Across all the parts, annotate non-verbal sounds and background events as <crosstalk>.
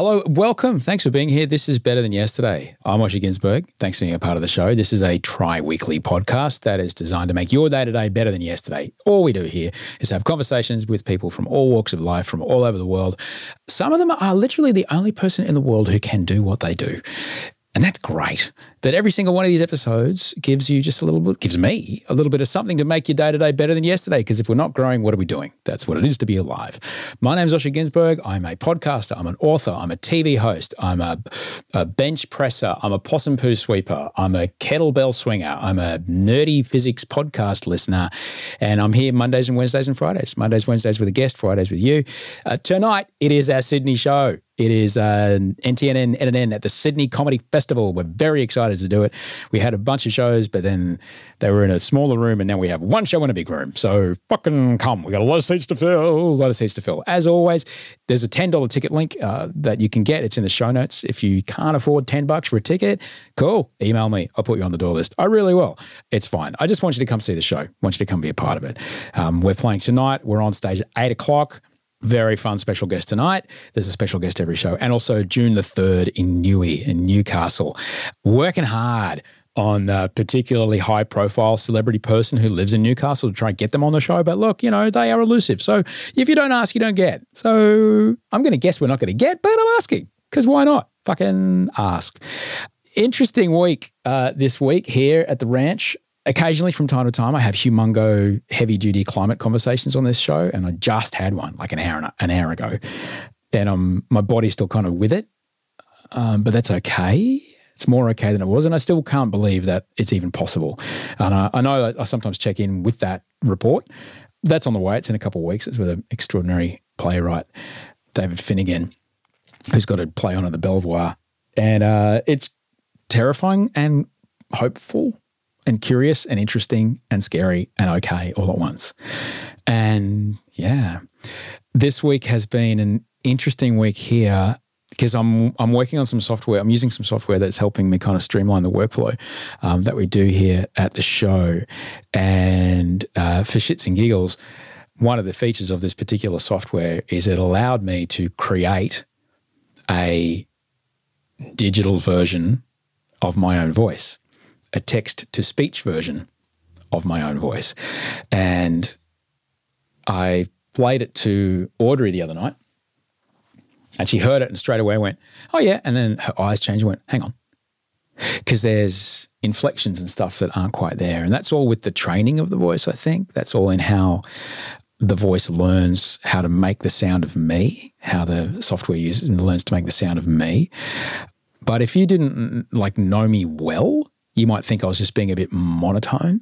Hello, welcome. Thanks for being here. This is Better Than Yesterday. I'm Osher Günsberg. Thanks for being a part of the show. This is a tri weekly podcast that is designed to make your day to day better than yesterday. All we do here is have conversations with people from all walks of life, from all over the world. Some of them are literally the only person in the world who can do what they do. And that's great that every single one of these episodes gives you just a little bit, gives me a little bit of something to make your day to day better than yesterday. Because if we're not growing, what are we doing? That's what it is to be alive. My name's Osher Günsberg. I'm a podcaster. I'm an author. I'm a TV host. I'm a, a bench presser. I'm a possum poo sweeper. I'm a kettlebell swinger. I'm a nerdy physics podcast listener. And I'm here Mondays and Wednesdays and Fridays. Mondays, Wednesdays with a guest, Fridays with you. Uh, tonight, it is our Sydney show. It is uh, NTNN NNN at the Sydney Comedy Festival. We're very excited to do it. We had a bunch of shows, but then they were in a smaller room, and now we have one show in a big room. So fucking come. We got a lot of seats to fill, a lot of seats to fill. As always, there's a $10 ticket link uh, that you can get. It's in the show notes. If you can't afford 10 bucks for a ticket, cool. Email me. I'll put you on the door list. I really will. It's fine. I just want you to come see the show. I want you to come be a part of it. Um, we're playing tonight. We're on stage at 8 o'clock. Very fun special guest tonight. There's a special guest every show. And also June the 3rd in Newey, in Newcastle. Working hard on a particularly high profile celebrity person who lives in Newcastle to try and get them on the show. But look, you know, they are elusive. So if you don't ask, you don't get. So I'm going to guess we're not going to get, but I'm asking because why not? Fucking ask. Interesting week uh, this week here at the ranch occasionally from time to time, I have humongo heavy duty climate conversations on this show, and I just had one like an hour an hour ago, and um, my body's still kind of with it, um, but that's okay. It's more okay than it was, and I still can't believe that it's even possible. And I, I know I sometimes check in with that report. That's on the way. It's in a couple of weeks. It's with an extraordinary playwright, David Finnigan, who's got a play on at the Belvoir, and uh, it's terrifying and hopeful and curious and interesting and scary and okay all at once. And yeah, this week has been an interesting week here because I'm I'm working on some software. I'm using some software that's helping me kind of streamline the workflow um, that we do here at the show. And uh, for shits and giggles, one of the features of this particular software is it allowed me to create a digital version of my own voice a text to speech version of my own voice. And I played it to Audrey the other night. And she heard it and straight away went, Oh, yeah. And then her eyes changed and went, Hang on. Because there's inflections and stuff that aren't quite there. And that's all with the training of the voice, I think. That's all in how the voice learns how to make the sound of me, how the software uses and learns to make the sound of me. But if you didn't like know me well, you might think I was just being a bit monotone.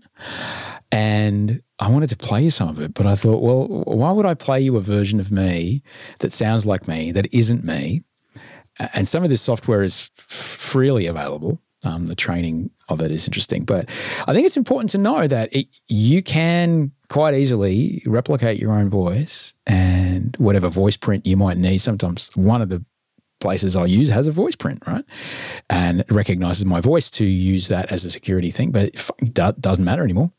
And I wanted to play you some of it, but I thought, well, why would I play you a version of me that sounds like me, that isn't me? And some of this software is freely available. Um, the training of it is interesting, but I think it's important to know that it, you can quite easily replicate your own voice and whatever voice print you might need. Sometimes one of the places I use has a voice print, right? And it recognizes my voice to use that as a security thing, but it doesn't matter anymore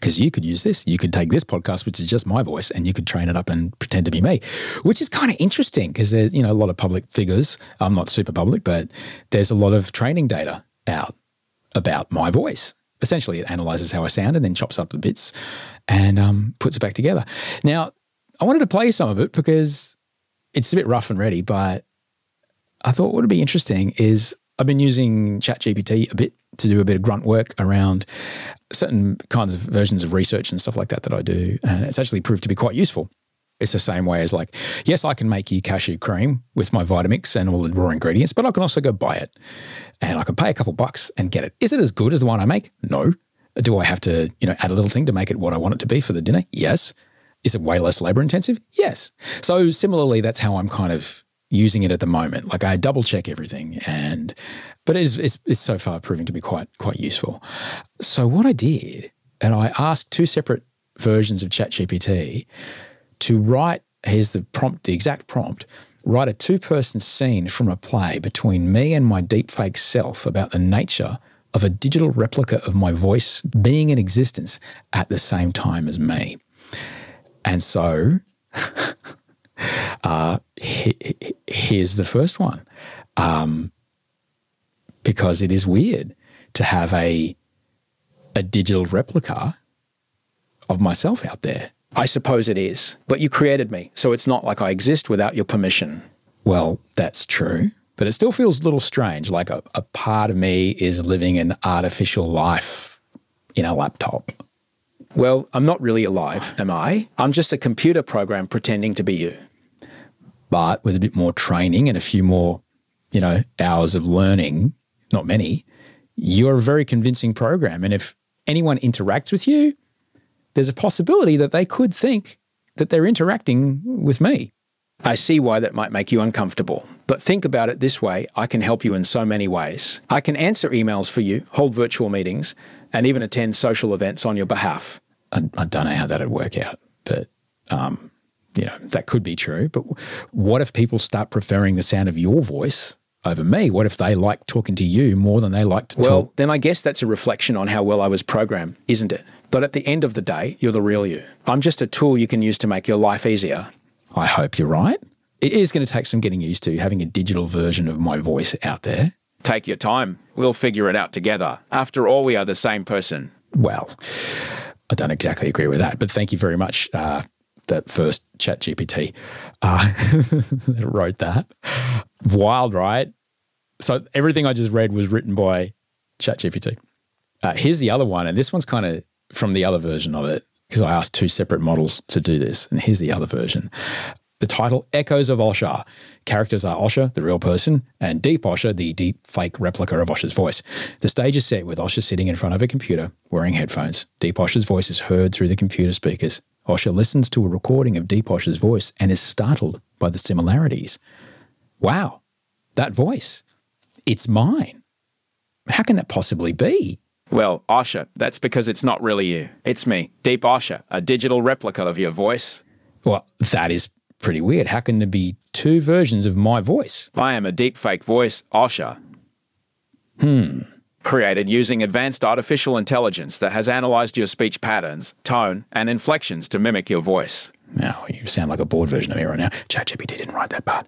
because you could use this. You could take this podcast, which is just my voice, and you could train it up and pretend to be me, which is kind of interesting because there's you know a lot of public figures. I'm not super public, but there's a lot of training data out about my voice. Essentially, it analyzes how I sound and then chops up the bits and um, puts it back together. Now, I wanted to play some of it because it's a bit rough and ready, but I thought would be interesting is I've been using ChatGPT a bit to do a bit of grunt work around certain kinds of versions of research and stuff like that that I do. And it's actually proved to be quite useful. It's the same way as like, yes, I can make you cashew cream with my Vitamix and all the raw ingredients, but I can also go buy it and I can pay a couple bucks and get it. Is it as good as the one I make? No. Do I have to, you know, add a little thing to make it what I want it to be for the dinner? Yes. Is it way less labor intensive? Yes. So similarly, that's how I'm kind of using it at the moment. Like I double check everything, and but it is it's, it's so far proving to be quite quite useful. So what I did, and I asked two separate versions of ChatGPT to write. Here's the prompt, the exact prompt. Write a two-person scene from a play between me and my deepfake self about the nature of a digital replica of my voice being in existence at the same time as me. And so <laughs> Uh, he, here's the first one. Um, because it is weird to have a a digital replica of myself out there. I suppose it is, but you created me, so it's not like I exist without your permission. Well, that's true, but it still feels a little strange, like a, a part of me is living an artificial life in a laptop. Well, I'm not really alive, am I? I'm just a computer program pretending to be you. But with a bit more training and a few more, you know, hours of learning, not many, you're a very convincing program. And if anyone interacts with you, there's a possibility that they could think that they're interacting with me. I see why that might make you uncomfortable. But think about it this way I can help you in so many ways. I can answer emails for you, hold virtual meetings, and even attend social events on your behalf. I, I don't know how that'd work out, but um, you know, that could be true. But what if people start preferring the sound of your voice over me? What if they like talking to you more than they like to talk to well, talk? then I guess that's a reflection on how well I was programmed, isn't it? But at the end of the day, you're the real you. I'm just a tool you can use to make your life easier. I hope you're right. It is going to take some getting used to having a digital version of my voice out there. Take your time. We'll figure it out together. After all, we are the same person. Well, I don't exactly agree with that, but thank you very much. Uh, that first ChatGPT uh, <laughs> wrote that. Wild, right? So everything I just read was written by ChatGPT. Uh, here's the other one, and this one's kind of from the other version of it because I asked two separate models to do this, and here's the other version. The title Echoes of Osher. Characters are Osher, the real person, and Deep Osher, the deep fake replica of Osher's voice. The stage is set with Osher sitting in front of a computer wearing headphones. Deep Osher's voice is heard through the computer speakers. Osher listens to a recording of Deep Osher's voice and is startled by the similarities. Wow, that voice. It's mine. How can that possibly be? Well, Osher, that's because it's not really you. It's me, Deep Osher, a digital replica of your voice. Well, that is pretty weird. How can there be two versions of my voice? I am a deep fake voice, Osher. Hmm created using advanced artificial intelligence that has analyzed your speech patterns, tone, and inflections to mimic your voice. Now, you sound like a bored version of me right now. ChatGPT didn't write that part.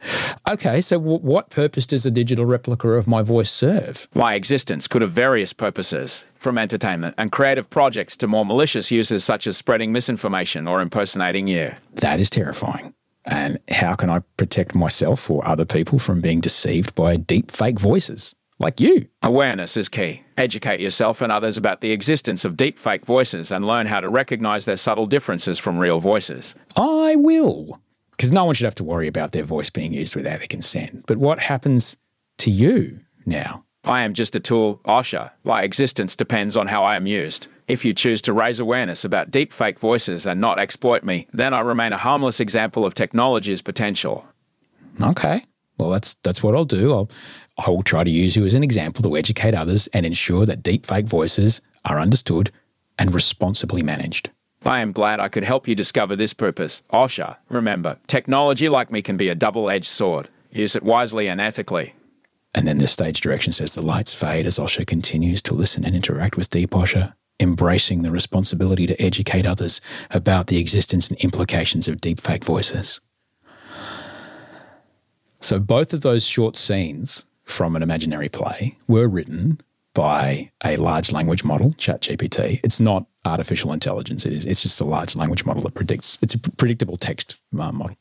Okay, so w- what purpose does a digital replica of my voice serve? My existence could have various purposes, from entertainment and creative projects to more malicious uses such as spreading misinformation or impersonating you. That is terrifying. And how can I protect myself or other people from being deceived by deep fake voices? Like you. Awareness is key. Educate yourself and others about the existence of deepfake voices and learn how to recognize their subtle differences from real voices. I will. Because no one should have to worry about their voice being used without their consent. But what happens to you now? I am just a tool, Osher. My existence depends on how I am used. If you choose to raise awareness about deepfake voices and not exploit me, then I remain a harmless example of technology's potential. Okay. Well, that's that's what I'll do. I'll I will try to use you as an example to educate others and ensure that deepfake voices are understood and responsibly managed. I am glad I could help you discover this purpose. Osher, remember, technology like me can be a double edged sword. Use it wisely and ethically. And then the stage direction says the lights fade as Osher continues to listen and interact with Deep Osher, embracing the responsibility to educate others about the existence and implications of deepfake voices. So both of those short scenes from an imaginary play were written by a large language model, ChatGPT. It's not artificial intelligence. It is. It's just a large language model that predicts. It's a predictable text uh, model.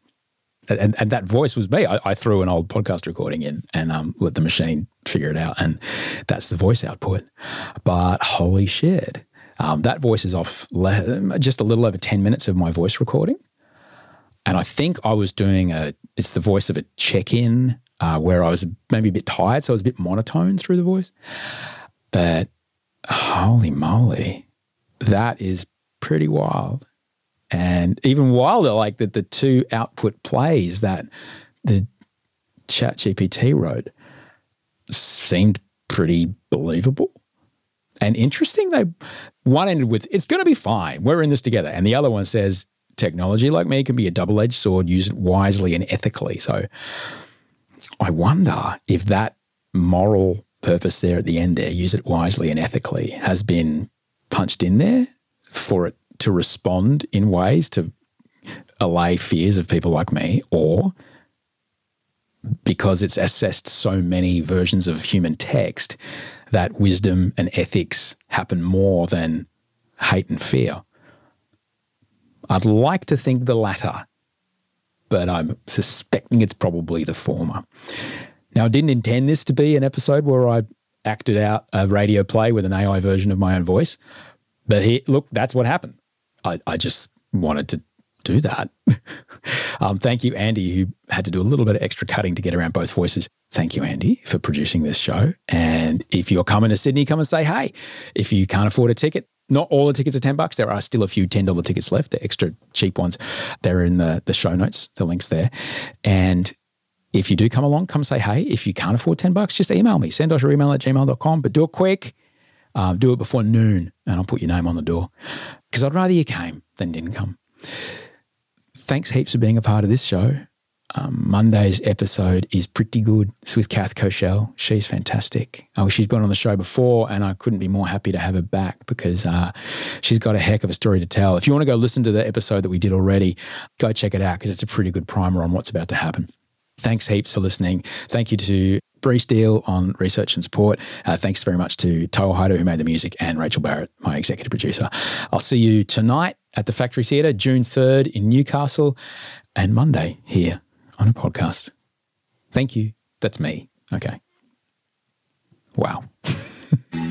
And, and that voice was me. I, I threw an old podcast recording in and um, let the machine figure it out, and that's the voice output. But holy shit, um, that voice is off le- just a little over ten minutes of my voice recording, and I think I was doing a. It's the voice of a check-in uh, where I was maybe a bit tired, so I was a bit monotone through the voice. But holy moly, that is pretty wild. And even wilder, like that the two output plays that the ChatGPT wrote seemed pretty believable and interesting. They one ended with, it's going to be fine. We're in this together. And the other one says, technology like me can be a double edged sword. Use it wisely and ethically. So I wonder if that moral purpose there at the end there, use it wisely and ethically, has been punched in there for it to respond in ways to allay fears of people like me, or because it's assessed so many versions of human text that wisdom and ethics happen more than hate and fear. I'd like to think the latter but I'm suspecting it's probably the former. Now, I didn't intend this to be an episode where I acted out a radio play with an AI version of my own voice, but he, look, that's what happened. I, I just wanted to do that. <laughs> um, thank you, Andy, who had to do a little bit of extra cutting to get around both voices. Thank you, Andy, for producing this show. And if you're coming to Sydney, come and say hey. If you can't afford a ticket, not all the tickets are 10 bucks. There are still a few $10 tickets left, the extra cheap ones. They're in the, the show notes, the links there. And if you do come along, come say hey. If you can't afford 10 bucks, just email me. Send us your email at gmail.com, but do it quick. Um, do it before noon, and I'll put your name on the door. Because I'd rather you came than didn't come. Thanks heaps for being a part of this show. Um, Monday's episode is pretty good. It's with Kath Koschel. She's fantastic. Oh, she's been on the show before, and I couldn't be more happy to have her back because uh, she's got a heck of a story to tell. If you want to go listen to the episode that we did already, go check it out because it's a pretty good primer on what's about to happen. Thanks heaps for listening. Thank you to Bree Steele on research and support. Uh, thanks very much to Toa Haida, who made the music, and Rachel Barrett, my executive producer. I'll see you tonight at the Factory Theatre, June 3rd in Newcastle, and Monday here on a podcast. Thank you. That's me. Okay. Wow. <laughs>